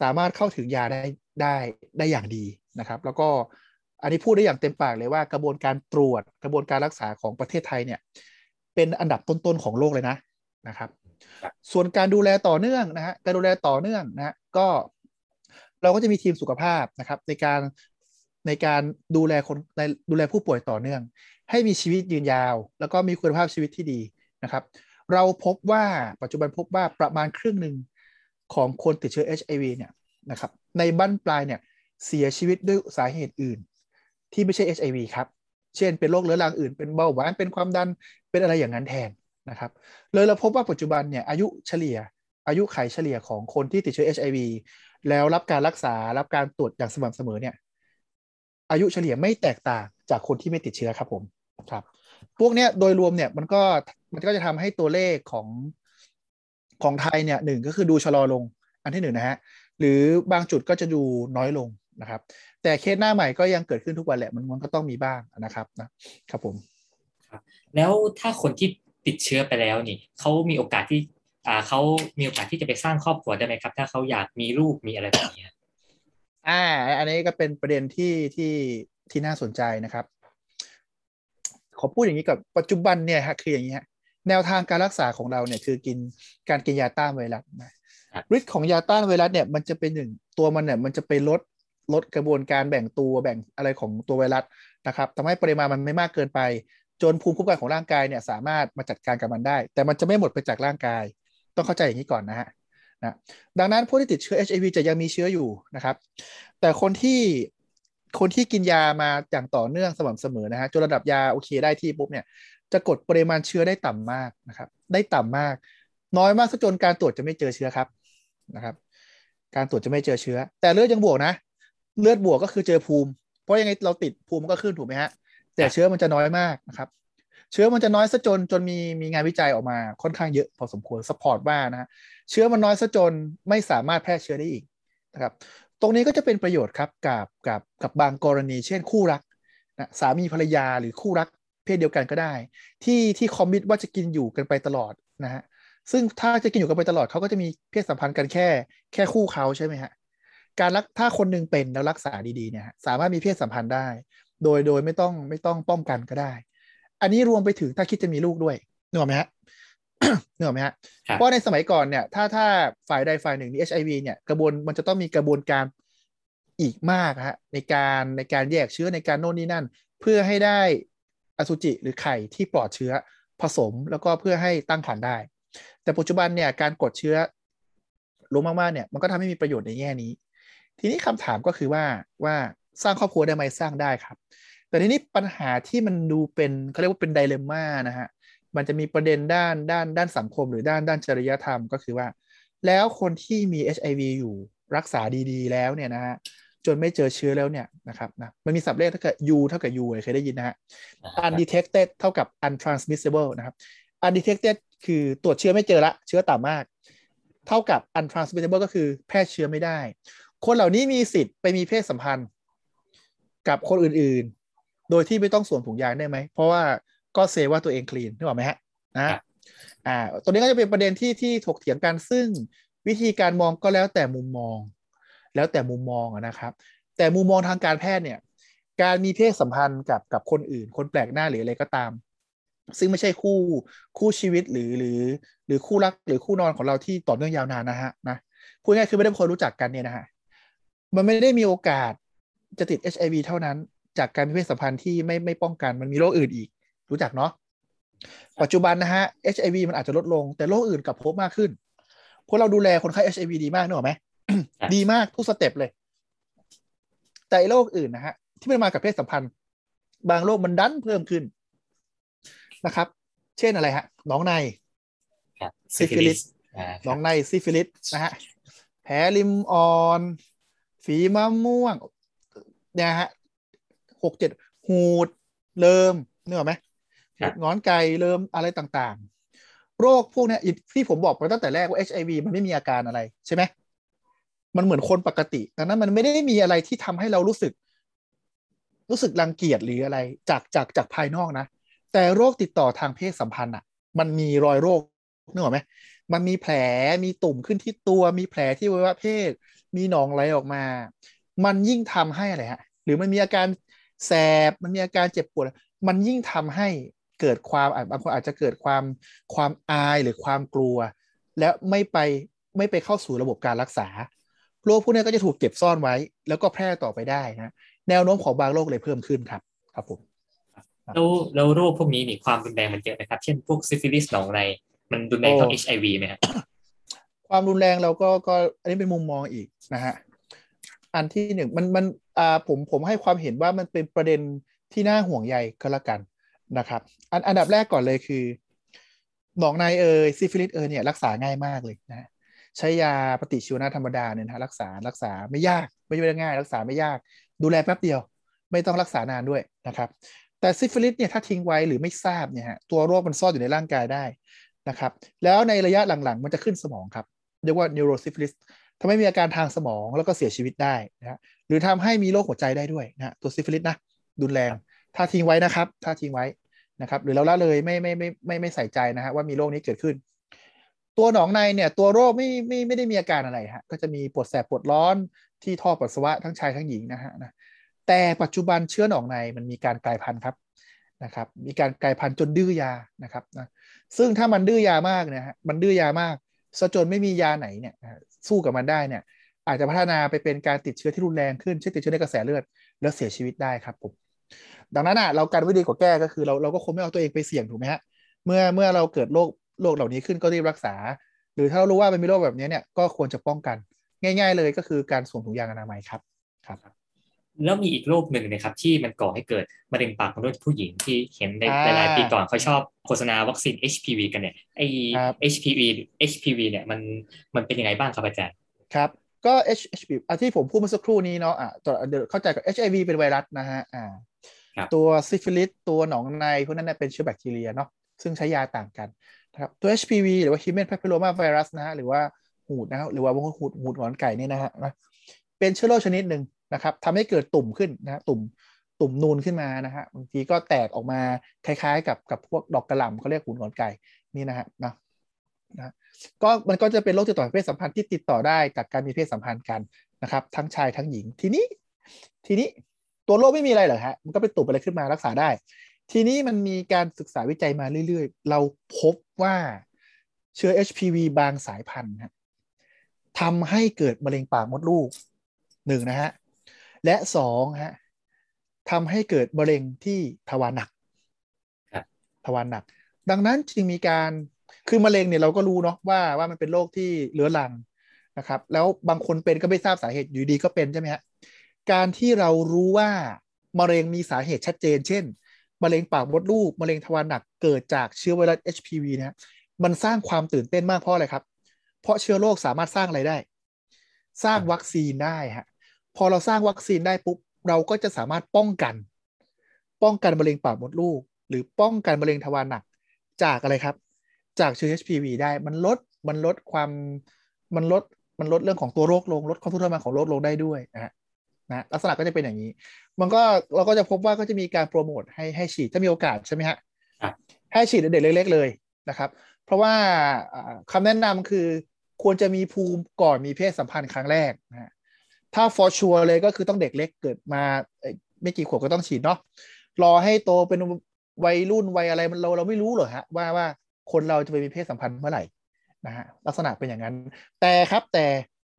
สามารถเข้าถึงยาได้ได้ได้อย่างดีนะครับ แล้วก็อันนี้พูดได้อย่างเต็มปากเลยว่ากระบวนการตรวจกระบวนการรักษาของประเทศไทยเนี่ยเป็นอันดับต้นๆของโลกเลยนะนะครับ ส่วนการดูแลต่อเนื่องนะฮะการดูแลต่อเนื่องนะฮะก็เราก็จะมีทีมสุขภาพนะครับ ในการในการดูแลคนในดูแลผู้ป่วยต่อเนื่อง ให้มีชีวิตยืนยาว แล้วก็มีคุณภาพชีวิตที่ดีนะครับ เราพบว่าปัจจุบันพบว่าประมาณครึ่งหนึ่งของคนติดเชื้อ HIV เนี่ยนะครับในบั้นปลายเนี่ยเสียชีวิตด้วยสาเหตุอื่น ที่ไม่ใช่ HIV ครับ เช่นเป็นโรคเรื้อรังอื่น เป็นเบาหวานเป็นความดันเป็นอะไรอย่างนั้นแทน นะครับเลยเราพบว่าปัจจุบันเนี่ยอายุเฉลี่ยอายุไขเฉลี่ยของคนที่ติดเชื้อ HIV แล้วรับการรักษารับการตรวจอย่างสม่ำเสมอเนี่ยอายุเฉลี่ยไม่แตกต่างจากคนที่ไม่ติดเชื้อครับผมครับพวกเนี้ยโดยรวมเนี่ยมันก็มันก็จะทำให้ตัวเลขของของไทยเนี่ยหนึ่งก็คือดูชะลอลงอันที่หนึ่งนะฮะหรือบางจุดก็จะดูน้อยลงนะครับ แต่เคสหน้าใหม่ก็ยังเกิดขึ้นทุกวันแหละมันมันก็ต้องมีบ้างนะครับนะครับผมแล้วถ้าคนที่ ติดเชื้อไปแล้วนี่เขามีโอกาสที่อ่าเขามีโอกาสที่จะไปสร้างครอบครัวได้ไหมครับ ถ้าเขาอยากมีลูกมีอะไรแบบนี้อ่า อันนี้ก็เป็นประเด็นที่ที่ที่น่าสนใจนะครับ ขอพูดอย่างนี้กับปัจจุบันเนี่ยฮะคืออย่างนี้ฮะแนวทางการรักษาของเราเนี่ยคือกินการกินยาต้านไวรัสนะฤทธิ์ของยาต้านไวรัสเนี่ยมันจะเป็นหนึ่งตัวมันเนี่ยมันจะไปลดลดกระบวนการแบ่งตัวแบ่งอะไรของตัวไวรัสนะครับทำให้ปริมาณมันไม่มากเกินไป จนภูมิคุ้มกันของร่างกายเนี่ยสามารถมาจัดการกับมันได้ แต่มันจะไม่หมดไปจากร่างกาย ต้องเข้าใจอย่างนี้ก่อนนะฮะนะดังนั้นผู้ที่ติดเชื้อ HIV จะยังมีเชื้ออยู่นะครับ แต่คนที่คนที่กินยามาอย่างต่อเนื่องสม่ำเสมอนะฮะจนระดับยาโอเคได้ที่ปุ๊บเนี่ยจะกดปริมาณเชื้อได้ต่ำมากนะครับ ได้ต่ำมาก น้อยมากซะจนการตรวจจะไม่เจอเชื้อครับนะครับ การตรวจจะไม่เจอเชื้อ แต่เลือดยังบวกนะ เลือดบวกก็คือเจอภูมิ เพราะยังไงเราตรวจภูมิมันก็ขึ้นถูกไหมฮะ แต่เชื้อมันจะน้อยมากนะครับเชื้อมันจะน้อยซะจนจนมีมีงานวิจัยออกมาค่อนข้างเยอะพอสมควร support ว่านะเชื้อมันน้อยซะจนไม่สามารถแพร่เชื้อได้อีกนะครับ ตรงนี้ก็จะเป็นประโยชน์ครับกับกับกับบางกรณี เช่นคู่รักนะสามีภรรยาหรือคู่รักเพศเดียวกันก็ได้ ที่ที่ commit ว่าจะกินอยู่กันไปตลอดนะฮะซึ่งถ้าจะกินอยู่กันไปตลอดเขาก็จะมีเพศสัมพันธ์กันแค่แค่คู่เขาใช่ไหมฮะการรักถ้าคนนึงเป็นแล้วรักษาดีๆเนี่ยสามารถมีเพศสัมพันธ์ได้ โดยโดยไม่ต้องไม่ต้องป้องกันก็ได้ อันนี้รวมไปถึงถ้าคิดจะมีลูกด้วยนึกออกไหมฮะนึกออกไหมฮะ เพราะในสมัยก่อนเนี่ย ถ้าถ้าฝ่ายใดฝ่ายหนึ่งมี HIV เนี่ยกระบวนมันจะต้องมีกระบวนการอีกมากฮะในการในการแยกเชื้อในการโน่นนี่นั่น เพื่อให้ได้อสุจิหรือไข่ที่ปลอดเชื้อผสมแล้วก็เพื่อให้ตั้งครรภ์ได้ แต่ปัจจุบันเนี่ยการกดเชื้อลงมากๆเนี่ย มันก็ทำให้มีประโยชน์ในแง่นี้ ทีนี้คำถามก็คือว่าว่า สร้างครอบครัวได้ไหมสร้างได้ครับ แต่ทีนี้ปัญหาที่มันดูเป็นเขาเรียกว่าเป็นไดเลม่านะฮะมันจะมีประเด็นด้านด้านด้านสังคมหรือด้านด้านจริยธรรมก็คือว่า แล้วคนที่มี HIV อยู่รักษาดีๆ แล้วเนี่ยนะฮะจนไม่เจอเชื้อแล้วเนี่ยนะครับนะมันมีสับเลขเท่ากับ U เท่ากับ U เคยได้ยินนะฮะ undetected เท่ากับ untransmissible นะครับ undetected คือตรวจเชื้อไม่เจอละ เชื้อต่ำมาก เท่ากับ untransmissible ก็คือแพร่เชื้อไม่ได้ คนเหล่านี้มีสิทธิ์ไปมีเพศสัมพันธ์ กับคนอื่นโดยที่ไม่ต้องสวมถุงยางได้ไหม เพราะว่าก็เซว่าตัวเองคลีนนึกออกไหมฮะนะอ่าตัวนี้ก็จะเป็นประเด็นที่ที่ถกเถียงกันซึ่งวิธีการมองก็แล้วแต่มุมมอง แล้วแต่มุมมองนะครับ แต่มุมมองทางการแพทย์เนี่ย การมีเพศสัมพันธ์กับกับคนอื่น คนแปลกหน้าหรืออะไรก็ตาม ซึ่งไม่ใช่คู่คู่ชีวิตหรือหรือ หรือคู่รักหรือคู่นอนของเราที่ต่อเนื่องยาวนานนะฮะนะพูดง่ายคือไม่ได้คนรู้จักกันเนี่ยนะฮะมันไม่ได้มีโอกาส จะติด HIV เท่านั้น จากการมีเพศสัมพันธ์ที่ไม่ไม่ป้องกันมันมีโรคอื่นอีก รู้จักเนาะปัจจุบันนะฮะ HIV มันอาจจะลดลง แต่โรคอื่นกับพบมากขึ้นพวกเราดูแลคนไข้ HIV ดีมากนึกออกไหมดีมากทุก step เลย แต่โรคอื่นนะฮะ ที่มันมากับเพศสัมพันธ์ บางโรคมันดันเพิ่มขึ้นนะครับ เช่นอะไรฮะน้องในซิฟิลิสน้องในซิฟิลิสนะฮะแผลริมอ่อน ฝีมะม่วง เนี่ยฮะหกเจ็ดหูดเริมเนื้อไหมหูดหงอนไก่เริมอะไรต่างๆ โรคพวกนี้ที่ผมบอกไปตั้งแต่แรกว่า HIV มันไม่มีอาการอะไรใช่ไหมมันเหมือนคนปกติดังนั้นมันไม่ได้มีอะไรที่ทำให้เรารู้สึก รู้สึกรังเกียจหรืออะไร จากจากจากภายนอกนะ แต่โรคติดต่อทางเพศสัมพันธ์อะ มันมีรอยโรคนึกออกไหมมันมีแผลมีตุ่มขึ้นที่ตัว มีแผลที่อวัยวะเพศ มีหนองไหลออกมา มันยิ่งทำให้อะไรฮะหรือมันมีอาการแสบมันมีอาการเจ็บปวด มันยิ่งทำให้เกิดความบางคนอาจจะเกิดความความอายหรือความกลัว แล้วไม่ไปไม่ไปเข้าสู่ระบบการรักษาโรคพวกนี้ก็จะถูกเก็บซ่อนไว้ แล้วก็แพร่ต่อไปได้นะแนวโน้มของบางโรคเลยเพิ่มขึ้นครับ ครับผมแล้วแล้วโรคพวกนี้นี่ความรุนแรงมันเยอะนะครับ เช่นพวกซิฟิลิสหนองในมันรุนแรงเท่า HIV ไหมครับความรุนแรงเราก็ก็อันนี้เป็นมุมมองอีกนะฮะ อันที่หนึ่งมันมันอ่าผมผมให้ความเห็นว่ามันเป็นประเด็นที่น่าห่วงใยก็แล้วกันนะครับ อันอันดับแรกก่อนเลยคือหนองในเอยซิฟิลิสเอยเนี่ยรักษาง่ายมากเลยนะใช้ยาปฏิชีวนะธรรมดาเนี่ยนะรักษารักษาไม่ยากไม่ใช่ง่าย รักษาไม่ยาก ดูแลแป๊บเดียว ไม่ต้องรักษานานด้วยนะครับแต่ซิฟิลิสเนี่ยถ้าทิ้งไว้หรือไม่ทราบเนี่ยฮะตัวโรคมันซ่อนอยู่ในร่างกายได้นะครับ แล้วในระยะหลังๆ มันจะขึ้นสมองครับเรียกว่า neurosyphilis ทำให้มีอาการทางสมองแล้วก็เสียชีวิตได้นะหรือทำให้มีโรคหัวใจได้ด้วยนะตัวซิฟิลิสนะรุนแรง ถ้าทิ้งไว้นะครับ ถ้าทิ้งไว้นะครับ หรือเราละเลยไม่ไม่ไม่ไม่ไม่ใส่ใจนะฮะว่ามีโรคนี้เกิดขึ้น ตัวหนองในเนี่ยตัวโรคไม่ไม่ไม่ได้มีอาการอะไรฮะก็จะมีปวดแสบปวดร้อนที่ท่อปัสสาวะทั้งชายทั้งหญิงนะฮะนะแต่ปัจจุบันเชื้อหนองในมันมีการกลายพันธุ์ครับนะครับ มีการกลายพันธุ์จนดื้อยานะครับนะซึ่งถ้ามันดื้อยามากเนี่ยฮะมันดื้อยามากซะจนไม่มียาไหนเนี่ย สู้กับมันได้เนี่ย อาจจะพัฒนาไปเป็นการติดเชื้อที่รุนแรงขึ้นเช่นติดเชื้อในกระแสเลือด แล้วเสียชีวิตได้ครับผมดังนั้นอะเราการวิธีกว่าแก้ก็คือเราเราก็คงไม่เอาตัวเองไปเสี่ยงถูกไหมฮะเมื่อเมื่อเราเกิดโรคโรคเหล่านี้ขึ้นก็รีบรักษา หรือถ้าเรารู้ว่ามันมีโรคแบบนี้เนี่ยก็ควรจะป้องกัน ง่าย ๆ เลยก็คือการสวมถุงยางอนามัยครับครับ แล้วมีอีกโรคหนึ่งนะครับที่มันก่อให้เกิดมะเร็งปากมดลูกผู้หญิงที่เห็นในหลายๆปีก่อนเขาชอบโฆษณาวัคซีน HPV กันเนี่ยไอ HPV HPV เนี่ยมันมันเป็นยังไงบ้างครับอาจารย์ครับก็ HPV อะที่ผมพูดเมื่อสักครู่นี้เนาะอะเดี๋ยวเข้าใจกับ HIV เป็นไวรัสนะฮะอ่าตัวซิฟิลิสตัวหนองในพวกนั้นเป็นเชื้อแบคทีเรียเนาะซึ่งใช้ยาต่างกันนะครับตัว HPV หรือว่า Human Papilloma Virus นะฮะหรือว่าหูดนะครับหรือว่าหูดหูดหงอนไก่นี่นะฮะเป็นเชื้อโรคชนิดหนึ่ง นะครับทำให้เกิดตุ่มขึ้นนะตุ่มตุ่มนูนขึ้นมานะฮะบางทีก็แตกออกมาคล้ายๆ กับกับพวกดอกกระหล่ำเขาเรียกหูหนกอนไก่นี่นะฮะนะนะก็มันก็จะเป็นโรคติดต่อเพศสัมพันธ์ที่ติดต่อได้จากการมีเพศสัมพันธ์กันนะครับ ทั้งชายทั้งหญิงทีนี้ ทีนี้ตัวโรคไม่มีอะไรเหรอฮะมันก็เป็นตุ่มอะไรขึ้นมารักษาได้ ทีนี้มันมีการศึกษาวิจัยมาเรื่อยๆ เราพบว่าเชื้อ HPV บางสายพันธุ์ทำให้เกิดมะเร็งปากมดลูกหนึ่งนะฮะ และสองฮะทำให้เกิดมะเร็งที่ทวารหนักทวารหนัก ดังนั้นจึงมีการคือมะเร็งเนี่ยเราก็รู้เนาะว่าว่ามันเป็นโรคที่เรื้อรังนะครับ แล้วบางคนเป็นก็ไม่ทราบสาเหตุอยู่ดีก็เป็นใช่ไหมฮะการที่เรารู้ว่ามะเร็งมีสาเหตุชัดเจน เช่นมะเร็งปากมดลูกมะเร็งทวารหนักเกิดจากเชื้อไวรัส HPV นะมันสร้างความตื่นเต้นมากเพราะอะไรครับ เพราะเชื้อโรคสามารถสร้างอะไรได้ สร้างวัคซีนได้ฮะ พอเราสร้างวัคซีนได้ปุ๊บเราก็จะสามารถป้องกัน ป้องกันมะเร็งปากมดลูก หรือป้องกันมะเร็งทวารหนัก จากอะไรครับ จากเชื้อ HPV ได้มันลดมันลดความมันลดมันลดเรื่องของตัวโรคลงลดความทุกข์ทรมานของโรคลงได้ด้วยนะนะลักษณะก็จะเป็นอย่างนี้ มันก็เราก็จะพบว่าก็จะมีการโปรโมทให้ให้ฉีดถ้ามีโอกาสใช่ไหมฮะให้ฉีดเด็กเล็กๆเลยนะครับ เพราะว่าคำแนะนำคือควรจะมีภูมิก่อนมีเพศสัมพันธ์ครั้งแรกนะ ถ้าฟอร์ชัวเลยก็คือต้องเด็กเล็กเกิดมาไม่กี่ขวบก็ต้องฉีดเนาะรอให้โตเป็นวัยรุ่นวัยอะไรมันเราเราไม่รู้หรอฮะว่าว่าคนเราจะไปมีเพศสัมพันธ์เมื่อไหร่นะฮะลักษณะเป็นอย่างนั้น แต่ครับแต่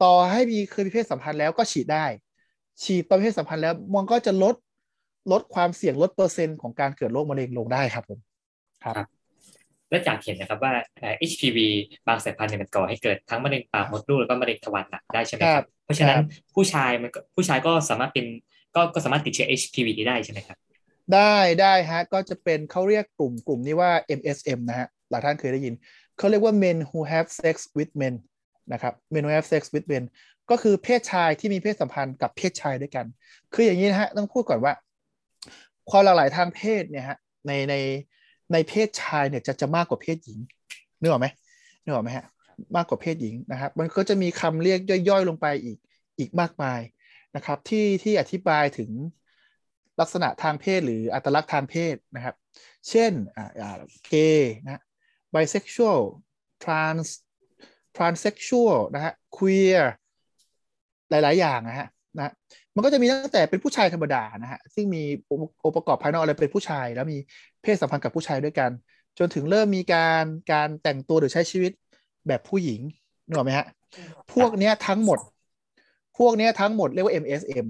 ต่อให้มีเคยมีเพศสัมพันธ์แล้วก็ฉีดได้ ฉีดตอนเพศสัมพันธ์แล้วมันก็จะลดลดความเสี่ยงลดเปอร์เซ็นต์ของการเกิดโรคมะเร็งลงได้ครับผมครับ และจากเห็นนะครับว่า HPV บางสายพันธุ์เนี่ยมันก่อให้เกิดทั้งมะเร็งปากมดลูกแล้วก็มะเร็งทวารหนักได้ใช่ไหมครับ เพราะฉะนั้นผู้ชายมันผู้ชายก็สามารถเป็นก็ก็สามารถติดเชื้อ HPV ได้ใช่ไหมครับ ได้ได้ฮะ ก็จะเป็นเขาเรียกกลุ่มกลุ่มนี้ว่า MSM นะฮะหลายท่านเคยได้ยิน เขาเรียกว่า men who have sex with men นะครับ men who have sex with men ก็คือเพศชายที่มีเพศสัมพันธ์กับเพศชายด้วยกัน คืออย่างนี้นะฮะ ต้องพูดก่อนว่า ความหลากหลายทางเพศเนี่ยฮะในใน ในเพศชายเนี่ยจะจะมากกว่าเพศหญิงนึกออกไหมนึกออกไหมฮะมากกว่าเพศหญิงนะครับ มันก็จะมีคำเรียกย่อยๆลงไปอีกอีกมากมายนะครับ ที่ที่อธิบายถึงลักษณะทางเพศหรืออัตลักษณ์ทางเพศนะครับ เช่นเกย์นะไบเซ็กชวลทรานส์ทรานเซ็กชวลนะฮะควีร์หลาย ๆ อย่างนะฮะนะ มันก็จะมีตั้งแต่เป็นผู้ชายธรรมดานะฮะซึ่งมีองค์ประกอบภายนอกอะไรเป็นผู้ชาย แล้วมีเพศสัมพันธ์กับผู้ชายด้วยกัน จนถึงเริ่มมีการการแต่งตัวหรือใช้ชีวิตแบบผู้หญิงนึกออกไหมฮะพวกเนี้ยทั้งหมด พวกเนี้ยทั้งหมดเรียกว่า MSM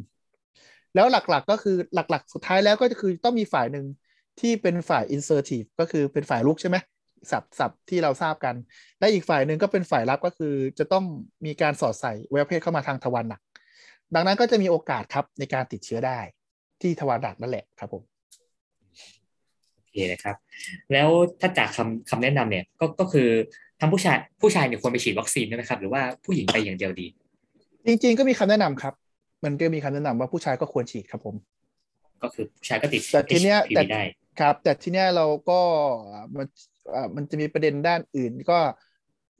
แล้วหลักๆก็คือหลักๆ สุดท้ายแล้วก็คือต้องมีฝ่ายหนึ่งที่เป็นฝ่าย insertive ก็คือเป็นฝ่ายลุกใช่ไหมสับสับที่เราทราบกัน และอีกฝ่ายหนึ่งก็เป็นฝ่ายรับก็คือจะต้องมีการสอดใส่เวลเพศเข้ามาทางทวารหนัก ดังนั้นก็จะมีโอกาสครับในการติดเชื้อได้ที่ทวารหนักนั่นแหละครับผมโอเคนะครับ แล้วถ้าจากคำคำแนะนำเนี่ยก็ก็คือทั้งผู้ชายผู้ชายเนี่ยควรไปฉีดวัคซีนนะครับ หรือว่าผู้หญิงไปอย่างเดียวดี จริง ๆ ก็มีคำแนะนำครับ มันก็มีคำแนะนำว่าผู้ชายก็ควรฉีดครับผม ก็คือผู้ชายก็ติดแต่ทีเนี้ยแต่ได้ครับ แต่ทีเนี้ยเราก็มันมันจะมีประเด็นด้านอื่น ก็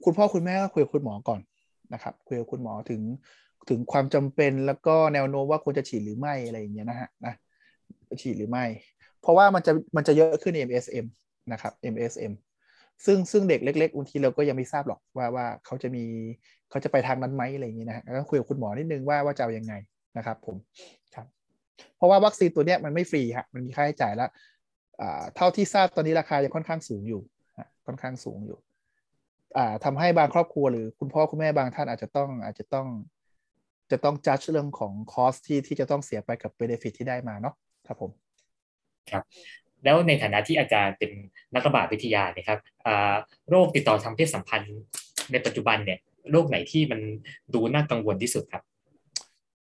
คุณพ่อคุณแม่ก็คุยกับคุณหมอก่อนนะครับคุยกับคุณหมอถึง ถึงความจำเป็นแล้วก็แนวโน้มว่าควรจะฉีดหรือไม่อะไรอย่างเงี้ยนะฮะนะฉีดหรือไม่ เพราะว่ามันจะมันจะเยอะขึ้นใน MSM นะครับ MSM ซึ่งซึ่งเด็กเล็กๆบางทีเราก็ยังไม่ทราบหรอกว่าว่าเขาจะมีเขาจะไปทางนั้นไหมอะไรอย่างนี้นะฮะก็คุยกับคุณหมอนิดนึงว่าว่าจะเอาอยังไงนะครับ ผมครับ เพราะว่าวัคซีนตัวเนี้ยมันไม่ฟรีฮะมันมีค่าใช้จ่ายแล้วเท่าที่ทราบตอนนี้ราคายังค่อนข้างสูงอยู่ค่อนข้างสูงอยู่ทำให้บางครอบครัวหรือคุณพ่อคุณแม่บางท่านอาจจะต้องอาจจะต้อง จะต้องจัดเรื่องของคอสที่ที่จะต้องเสียไปกับเบเนฟิตที่ได้มาเนาะครับผมครับแล้วในฐานะที่อาจารย์เป็นนักระบาดวิทยาเนี่ยครับโรคติดต่อทางเพศสัมพันธ์ในปัจจุบันเนี่ยโรคไหนที่มันดูน่ากังวลที่สุดครับ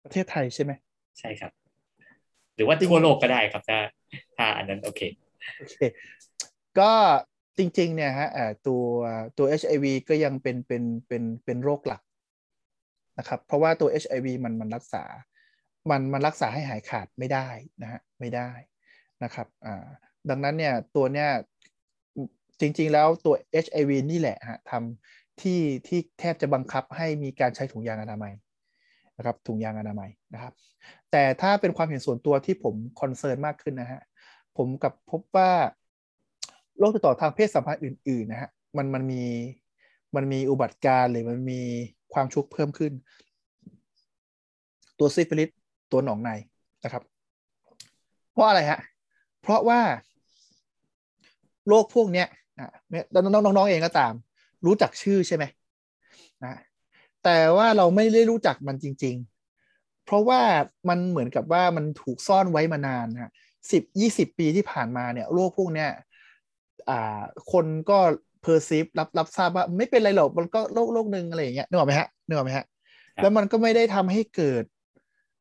ประเทศไทยใช่ไหมใช่ครับ หรือว่าทั่วโลกก็ได้ครับถ้าถ้าอันนั้นโอเคโอเค ก็จริงๆเนี่ยฮะตัวตัว HIV ก็ยังเป็นเป็นเป็นเป็นโรคหลัก นะครับเพราะว่าตัว HIV มันมันรักษา มันมันรักษาให้หายขาดไม่ได้นะฮะไม่ได้นะครับอ่าดังนั้นเนี่ยตัวเนี้ยจริง ๆ แล้วตัว HIV นี่แหละฮะทำที่ที่แทบจะบังคับให้มีการใช้ถุงยางอนามัยนะครับถุงยางอนามัยนะครับ แต่ถ้าเป็นความเห็นส่วนตัวที่ผมคอนเซิร์นมากขึ้นนะฮะผมกับพบว่าโรคติดต่อทางเพศสัมพันธ์อื่นๆนะฮะมันมันมี มันมีอุบัติการหรือมันมีความชุกเพิ่มขึ้น ตัวซิฟิลิสตัวหนองในนะครับ เพราะอะไรฮะ เพราะว่าโรคพวกเนี้ยน้องๆเองก็ตาม รู้จักชื่อใช่ไหมนะแต่ว่าเราไม่ได้รู้จักมันจริง ๆ เพราะว่ามันเหมือนกับว่ามันถูกซ่อนไว้มานานฮะสิบยี่สิบปีที่ผ่านมาเนี่ยโรคพวกเนี้ยอ่าคนก็ เพอร์ซีฟรับรับทราบว่าไม่เป็นไรหรอกมันก็โรคโรคหนึ่งอะไรอย่างเงี้ยนึกออกไหมฮะนึกออกไหมฮะแล้วมันก็ไม่ได้ทำให้เกิด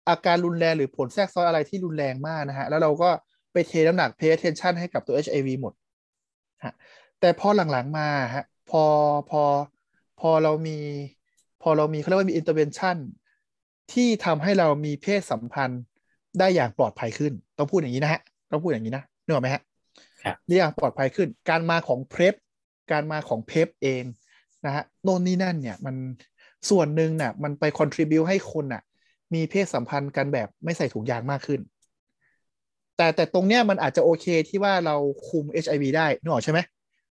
อาการรุนแรงหรือผลแทรกซ้อนอะไรที่รุนแรงมากนะฮะ แล้วเราก็ไปเทน้ำหนัก pay attention ให้กับตัว HIV หมดฮะแต่พอหลังๆมาฮะพอพอพอเรามี พอเรามีเขาเรียกว่ามี intervention ที่ทำให้เรามีเพศสัมพันธ์ได้อย่างปลอดภัยขึ้น ต้องพูดอย่างนี้นะฮะ ต้องพูดอย่างนี้นะนึกออกไหมฮะได้อย่างปลอดภัยขึ้น การมาของเพลฟ การมาของเพฟเองนะฮะโน่นนี่นั่นเนี่ยมันส่วนหนึ่งน่ะมันไป contribu ให้คนน่ะมีเพศสัมพันธ์กันแบบไม่ใส่ถุงยางมากขึ้น แต่แต่ตรงเนี้ยมันอาจจะโอเคที่ว่าเราคุม HIV ได้นึกออกใช่ไหม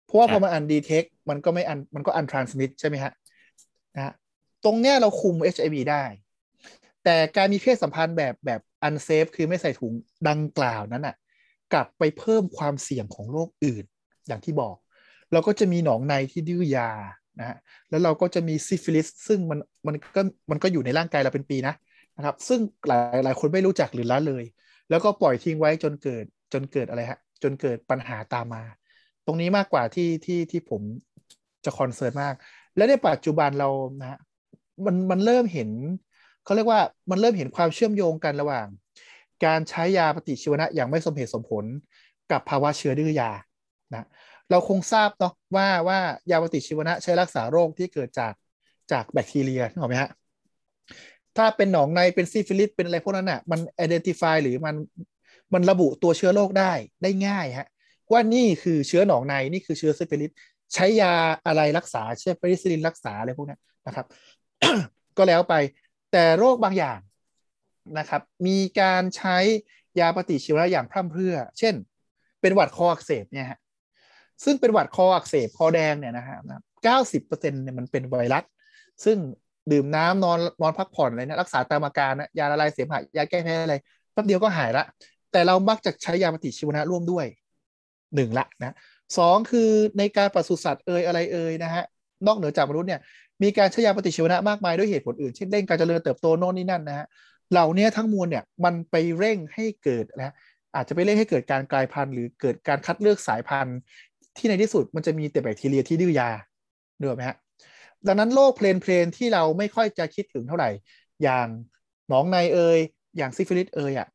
เพราะว่าพอมันอันดีเทคมันก็ไม่อันมันก็อันทรานสมิทใช่ไหมฮะนะตรงเนี้ยเราคุม HIV ได้ แต่การมีเพศสัมพันธ์แบบแบบ unsafe คือไม่ใส่ถุงดังกล่าวนั้นอะ กลับไปเพิ่มความเสี่ยงของโรคอื่น อย่างที่บอก เราก็จะมีหนองในที่ดื้อยานะฮะแล้วเราก็จะมีซิฟิลิสซึ่งมันมันก็มันก็อยู่ในร่างกายเราเป็นปีนะนะครับ ซึ่งหลายหลายคนไม่รู้จักหรือละเลย แล้วก็ปล่อยทิ้งไว้จนเกิดจนเกิดอะไรฮะจนเกิดปัญหาตามมา ตรงนี้มากกว่าที่ที่ที่ผมจะ concern มาก และในปัจจุบันเรานะมันมันเริ่มเห็นเขาเรียกว่ามันเริ่มเห็นความเชื่อมโยงกันระหว่าง การใช้ยาปฏิชีวนะอย่างไม่สมเหตุสมผล กับภาวะเชื้อดื้อยานะ เราคงทราบเนาะว่าว่ายาปฏิชีวนะใช้รักษาโรคที่เกิดจากจากแบคทีเรียนึกไหมฮะถ้าเป็นหนองในเป็นซิฟิลิสเป็นอะไรพวกนั้นอะมัน identify หรือมันมันระบุตัวเชื้อโรคได้ได้ง่ายฮะว่านี่คือเชื้อหนองในนี่คือเชื้อซิฟิลิสใช้ยาอะไรรักษาเช่นเพนิซิลลินรักษาอะไรพวกนี้นะครับ ก็แล้วไปแต่โรคบางอย่างนะครับ มีการใช้ยาปฏิชีวนะอย่างพร่ำเพรื่อ เช่น เป็นหวัดคออักเสบเนี่ยฮะ ซึ่งเป็นหวัดคออักเสบคอแดงเนี่ยนะฮะเก้าสิบเปอร์เซ็นต์เนี่ยมันเป็นไวรัส ซึ่งดื่มน้ำนอนนอนพักผ่อนอะไรเนี่ยรักษาตามอาการนะยาละลายเสมหะยาแก้แพ้อะไรแป๊บเดียวก็หายละ แต่เรามักจะใช้ยาปฏิชีวนะร่วมด้วยหนึ่งละนะสองคือในการปศุสัตว์เอ่ยอะไรเอ่ยนะฮะนอกเหนือจากมนุษย์เนี่ยมีการใช้ยาปฏิชีวนะมากมายด้วยเหตุผลอื่น เช่นเร่งการเจริญเติบโตโน่นนี่นั่นนะฮะเหล่านี้ทั้งมวลเนี่ยมันไปเร่งให้เกิดนะอาจจะไปเร่งให้เกิดการกลายพันธุ์ หรือเกิดการคัดเลือกสายพันธุ์ ที่ในที่สุดมันจะมีแต่แบคทีเรียที่ดื้อยาเนอะไหมฮะดังนั้นโรคเพลนเพลนที่เราไม่ค่อยจะคิดถึงเท่าไหร่ อย่างหนองในเอยอย่างซิฟิลิสเอยอะ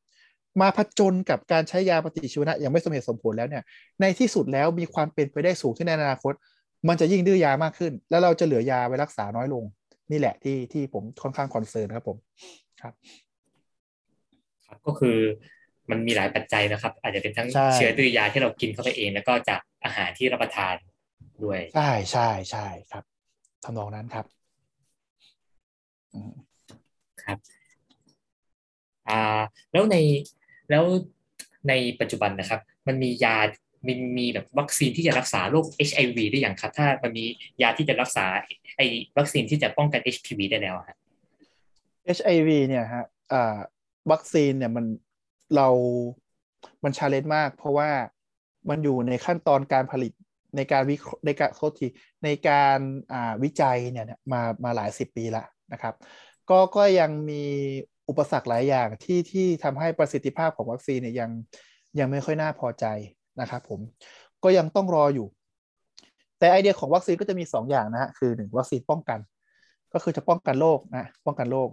มาผจญกับการใช้ยาปฏิชีวนะอย่างไม่สมเหตุสมผลแล้วเนี่ย ในที่สุดแล้วมีความเป็นไปได้สูงที่ในอนาคต มันจะยิ่งดื้อยามากขึ้น แล้วเราจะเหลือยาไว้รักษาน้อยลง นี่แหละที่ที่ผมค่อนข้าง concern ครับผมครับครับก็คือ มันมีหลายปัจจัยนะครับ อาจจะเป็นทั้งใช่เชื้อดื้อยาที่เรากินเข้าไปเอง แล้วก็จากอาหารที่รับประทานด้วยใช่ใช่ใช่ครับทำนองนั้นครับอืมครับอ่าแล้วในแล้วในปัจจุบันนะครับ มันมียามีมีแบบวัคซีนที่จะรักษาโรค HIV ได้อย่างครับ ถ้ามันมียาที่จะรักษาไอ้วัคซีนที่จะป้องกัน HPV ได้แล้วอะครับ HIV เนี่ยฮะอ่าวัคซีนเนี่ยมัน เรามัน challenge มาก เพราะว่ามันอยู่ในขั้นตอนการผลิตในการวิในการโทษทีในการอ่าวิจัยเนี่ยมามาหลายสิบปีละนะครับ ก็ก็ยังมีอุปสรรคหลายอย่างที่ที่ทำให้ประสิทธิภาพของวัคซีนเนี่ยยังยังไม่ค่อยน่าพอใจนะครับผมก็ยังต้องรออยู่ แต่ไอเดียของวัคซีนก็จะมี 2 อย่างนะฮะคือหนึ่งวัคซีนป้องกัน ก็คือจะป้องกันโรคนะป้องกันโรค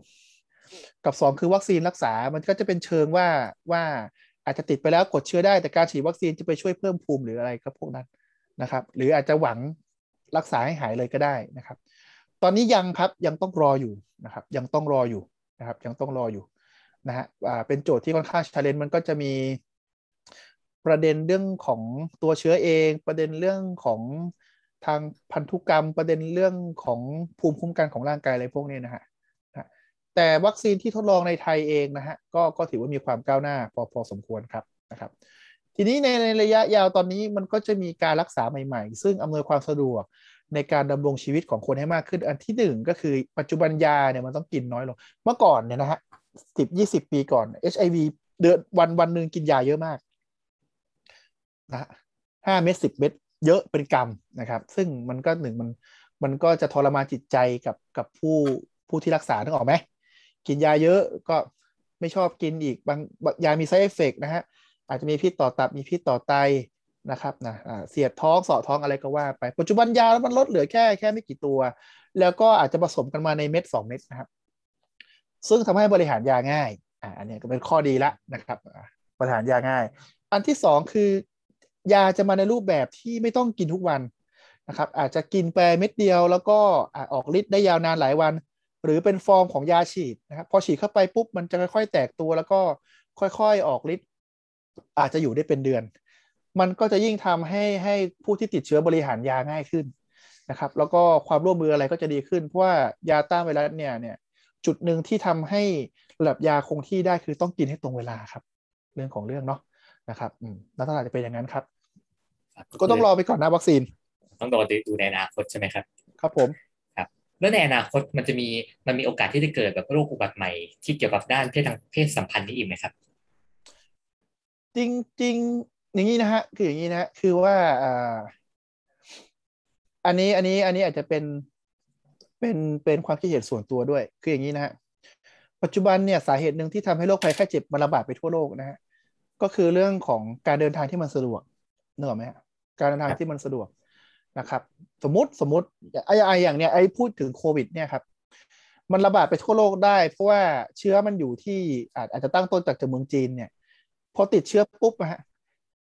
กับ2คือวัคซีนรักษา มันก็จะเป็นเชิงว่าว่าอาจจะติดไปแล้วกดเชื้อได้แต่การฉีดวัคซีนจะไปช่วยเพิ่มภูมิหรืออะไรก็พวกนั้นนะครับ หรืออาจจะหวังรักษาให้หายเลยก็ได้นะครับ ตอนนี้ยังครับยังต้องรออยู่นะครับ ยังต้องรออยู่นะครับ ยังต้องรออยู่นะฮะอ่าเป็นโจทย์ที่ค่อนข้างชาเลนจ์มันก็จะมีประเด็นเรื่องของตัวเชื้อเอง ประเด็นเรื่องของทางพันธุกรรม ประเด็นเรื่องของภูมิคุ้มกันของร่างกายอะไรพวกนี้นะฮะ แต่วัคซีนที่ทดลองในไทยเองนะฮะก็ก็ถือว่ามีความก้าวหน้าพอพอสมควรครับนะครับ ทีนี้ในในระยะยาวตอนนี้มันก็จะมีการรักษาใหม่ๆ ซึ่งอำนวยความสะดวกในการดำรงชีวิตของคนให้มากขึ้น อันที่หนึ่งก็คือปัจจุบันยาเนี่ยมันต้องกินน้อยลง เมื่อก่อนเนี่ยนะฮะสิบยี่สิบปีก่อน HIV เดือนวันวันหนึ่งกินยาเยอะมากนะห้าเม็ดสิบเม็ดเยอะเป็นกรรมนะครับ ซึ่งมันก็หนึ่งมันมันก็จะทรมานจิตใจกับกับผู้ผู้ที่รักษานึกออกไหม กินยาเยอะก็ไม่ชอบกินอีกบางยามี side effect นะฮะอาจจะมีพิษต่อตับมีพิษต่อไตนะครับนะเสียดท้องเสาะท้องอะไรก็ว่าไปปัจจุบันยามันลดเหลือแค่แค่ไม่กี่ตัว แล้วก็อาจจะผสมกันมาในเม็ดสองเม็ดนะครับ ซึ่งทำให้บริหารยาง่ายอ่าอันนี้ก็เป็นข้อดีละนะครับบริหารยาง่าย อันที่สองคือยาจะมาในรูปแบบที่ไม่ต้องกินทุกวันนะครับอาจจะกินไปเม็ดเดียวแล้วก็ออกฤทธิ์ได้ยาวนานหลายวัน หรือเป็นฟอร์มของยาฉีดนะครับพอฉีดเข้าไปปุ๊บมันจะค่อย ๆ แตกตัวแล้วก็ค่อยๆออกฤทธิ์อาจจะอยู่ได้เป็นเดือน มันก็จะยิ่งทำให้ให้ผู้ที่ติดเชื้อบริหารยาง่ายขึ้นนะครับ แล้วก็ความร่วมมืออะไรก็จะดีขึ้นเพราะว่ายาต้านไวรัสเนี่ยเนี่ยจุดหนึ่งที่ทำให้ระดับยาคงที่ได้คือต้องกินให้ตรงเวลาครับ เรื่องของเรื่องเนาะนะครับอืมลักษณะจะเป็นอย่างนั้นครับ ก็ต้องรอไปก่อนนะวัคซีน ต้องรอดูในอนาคตใช่ไหมครับ ครับผม แล้วในอนาคตมันจะมีมันมีโอกาสที่จะเกิดแบบโรคอุบัติใหม่ที่เกี่ยวกับด้านเพศทางเพศสัมพันธ์นี้อีกไหมครับ จริงจริงอย่างนี้นะฮะคืออย่างนี้นะฮะคือว่าอ่าอันนี้อันนี้อันนี้อาจจะเป็นเป็นเป็นความคิดเห็นส่วนตัวด้วย คืออย่างนี้นะฮะปัจจุบันเนี่ยสาเหตุหนึ่งที่ทำให้โรคภัยไข้เจ็บมันระบาดไปทั่วโลกนะฮะก็คือเรื่องของการเดินทางที่มันสะดวกนึกออกไหมฮะการเดินทางที่มันสะดวก นะครับ สมมติสมมติไอ้ไออย่างเนี้ยไอ้พูดถึงโควิดเนี่ยครับมันระบาดไปทั่วโลกได้ เพราะว่าเชื้อมันอยู่ที่อาจอาจจะตั้งต้นจากจากเมืองจีนเนี่ยพอติดเชื้อปุ๊บนะฮะ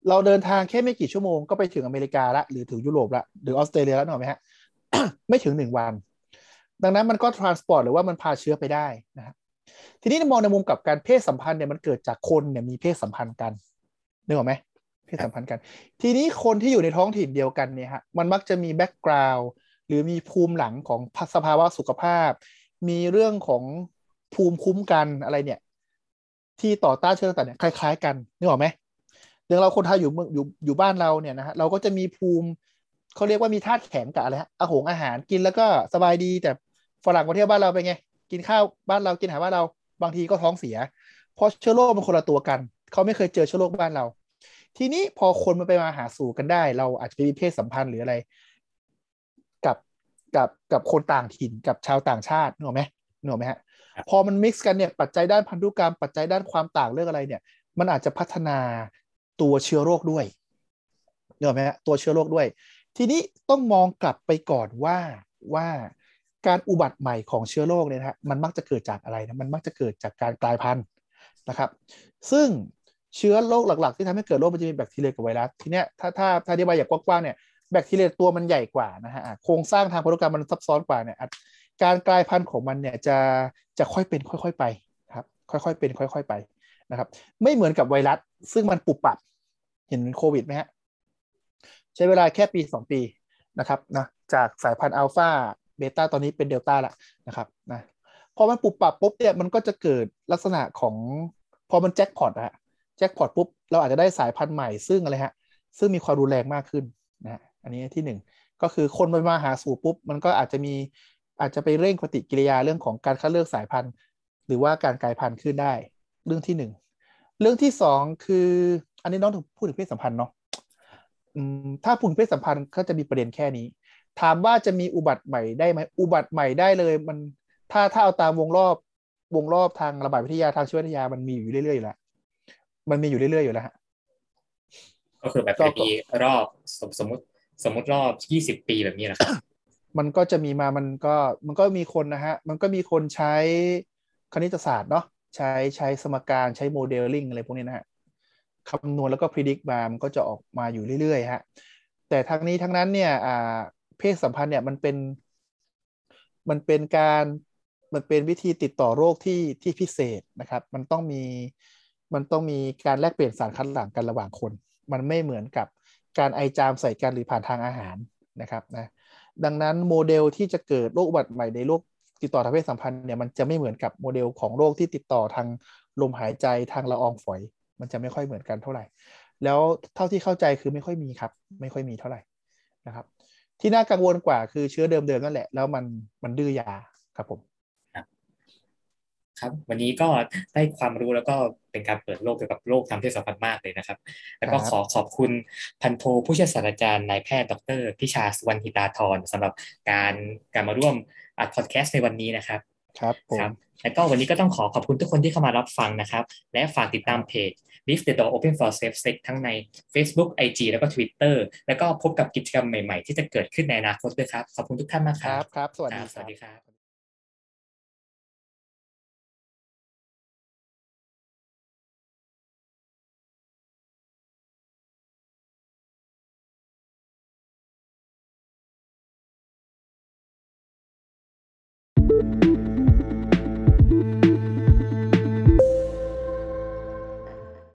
เราเดินทางแค่ไม่กี่ชั่วโมงก็ไปถึงอเมริกาละหรือถึงยุโรปละหรือออสเตรเลียแล้วหน่อยไหมฮะไม่ถึงหนึ่งวัน ดังนั้นมันก็ transport หรือว่ามันพาเชื้อไปได้นะครับทีนี้มองในมุมกับการเพศสัมพันธ์เนี่ยมันเกิดจากคนเนี่ยมีเพศสัมพันธ์กันนึกออกไหม เพศสัมพันธ์กัน ทีนี้คนที่อยู่ในท้องถิ่นเดียวกันเนี่ยฮะมันมักจะมีแบ็กกราวด์หรือมีภูมิหลังของสภาวะสุขภาพ มีเรื่องของภูมิคุ้มกันอะไรเนี่ย ที่ต่อต้านเชื้อต่างๆเนี่ยคล้าย ๆ กันนึกออกไหมอย่างเราคนไทยอยู่เมืองอยู่อยู่บ้านเราเนี่ยนะฮะเราก็จะมีภูมิเขาเรียกว่ามีธาตุแข็งกับอะไรฮะอาหงอาหารกินแล้วก็สบายดีแต่ฝรั่งมาเที่ยวบ้านเราไปไง กินข้าวบ้านเรากินอาหารบ้านเรา บางทีก็ท้องเสีย เพราะเชื้อโรคมันคนละตัวกัน เขาไม่เคยเจอเชื้อโรคบ้านเรา ทีนี้พอคนมันไปมาหาสู่กันได้ เราอาจจะมีเพศสัมพันธ์หรืออะไร กับกับกับคนต่างถิ่นกับชาวต่างชาตินึกออกไหมนึกออกไหมฮะพอมันมิกซ์กันเนี่ยปัจจัยด้านพันธุกรรมปัจจัยด้านความต่างเรื่องอะไรเนี่ย มันอาจจะพัฒนาตัวเชื้อโรคด้วยนึกออกไหมฮะตัวเชื้อโรคด้วย ทีนี้ต้องมองกลับไปก่อนว่าว่าการอุบัติใหม่ของเชื้อโรคเนี่ยนะฮะมันมักจะเกิดจากอะไรนะมันมักจะเกิดจากการกลายพันธุ์นะครับ ซึ่ง เชื้อโรคหลัก ๆ ที่ทำให้เกิดโรคมันจะมีแบคทีเรียกับไวรัสทีเนี้ยถ้าถ้าถ้าอธิบายอย่างกว้างๆเนี่ยแบคทีเรียตัวมันใหญ่กว่านะฮะโครงสร้างทางพันธุกรรมมันซับซ้อนกว่าเนี่ยการกลายพันธุ์ของมันเนี่ยจะจะค่อยเป็นค่อย ๆไปครับค่อยๆเป็น ค่อย ๆไปนะครับไม่เหมือนกับไวรัสซึ่งมันปุบปับเห็นโควิดไหมฮะใช้เวลาแค่ปี 2 ปีนะครับนะจากสายพันธุ์อัลฟาเบต้าตอนนี้เป็นเดลต้าละนะครับนะพอมันปุบปับปุ๊บเนี่ยมันก็จะเกิดลักษณะของพอมันแจ็คพอตอะ แจ็คพอตปุ๊บเราอาจจะได้สายพันธุ์ใหม่ซึ่งอะไรฮะซึ่งมีความรุนแรงมากขึ้นนะอันนี้ที่หนึ่งก็คือคนไปมาหาสู่ปุ๊บ มันก็อาจจะมีอาจจะไปเร่งปฏิกิริยาเรื่องของการคัดเลือกสายพันธุ์ หรือว่าการกลายพันธุ์ขึ้นได้ เรื่องที่หนึ่งเรื่องที่สองคือ อันนี้น้องถึงพูดถึงเพศสัมพันธ์เนาะถ้าพูดเพศสัมพันธ์ก็จะมีประเด็นแค่นี้ ถามว่าจะมีอุบัติใหม่ได้ไหมอุบัติใหม่ได้เลย มันถ้าถ้าเอาตามวงรอบวงรอบทางระบาดวิทยาทางชีววิทยามันมีอยู่เรื่อยๆอยู่แล้ว มันมีอยู่เรื่อยๆอยู่แล้วฮะก็คือแบบปีรอบสมสมมติสมมติรอบยี่สิบปีแบบนี้นะครับมันก็จะมีมามันก็มันก็มีคนนะฮะ มันก็มีคนใช้คณิตศาสตร์เนาะใช้ใช้สมการใช้โมเดลลิ่งอะไรพวกนี้นะฮะคำนวณแล้วก็พิจิตรมามันก็จะออกมาอยู่เรื่อยๆฮะแต่ทั้งนี้ทั้งนั้นเนี่ยอ่าเพศสัมพันธ์เนี่ยมันเป็น มันเป็นการมันเป็นวิธีติดต่อโรคที่ที่พิเศษนะครับ มันต้องมี มันต้องมีการแลกเปลี่ยนสารคัดหลั่งกันระหว่างคน มันไม่เหมือนกับการไอจามใส่กันหรือผ่านทางอาหารนะครับนะดังนั้นโมเดลที่จะเกิดโรคอุบัติใหม่ในโรคติดต่อทางเพศสัมพันธ์เนี่ยมันจะไม่เหมือนกับโมเดลของโรคที่ติดต่อทางลมหายใจทางละอองฝอย มันจะไม่ค่อยเหมือนกันเท่าไหร่ แล้วเท่าที่เข้าใจคือไม่ค่อยมีครับ ไม่ค่อยมีเท่าไหร่นะครับ ที่น่ากังวลกว่าคือเชื้อเดิมๆนั่นแหละ แล้วมันมันดื้อยาครับผม ครับ วันนี้ก็ได้ความรู้แล้วก็เป็นการเปิดโลกเกี่ยวกับโรคทางเพศสัมพันธ์มากเลยนะครับ แล้วก็ขอขอบคุณพันโทผู้ช่วยศาสตราจารย์นายแพทย์ดรพิชาสุวรรณหิตาธรสำหรับการการมาร่วมอัดพอดแคสต์ในวันนี้นะครับ ครับผมแล้วก็วันนี้ก็ต้องขอขอบคุณทุกคนที่เข้ามารับฟังนะครับ และฝากติดตามเพจ Leave the door open for safe sex ทั้งใน Facebook IG แล้วก็ Twitter แล้วก็พบกับกิจกรรมใหม่ๆ ที่จะเกิดขึ้นในอนาคตด้วยครับ ขอบคุณทุกท่านมากครับ ครับ สวัสดีสวัสดีครับ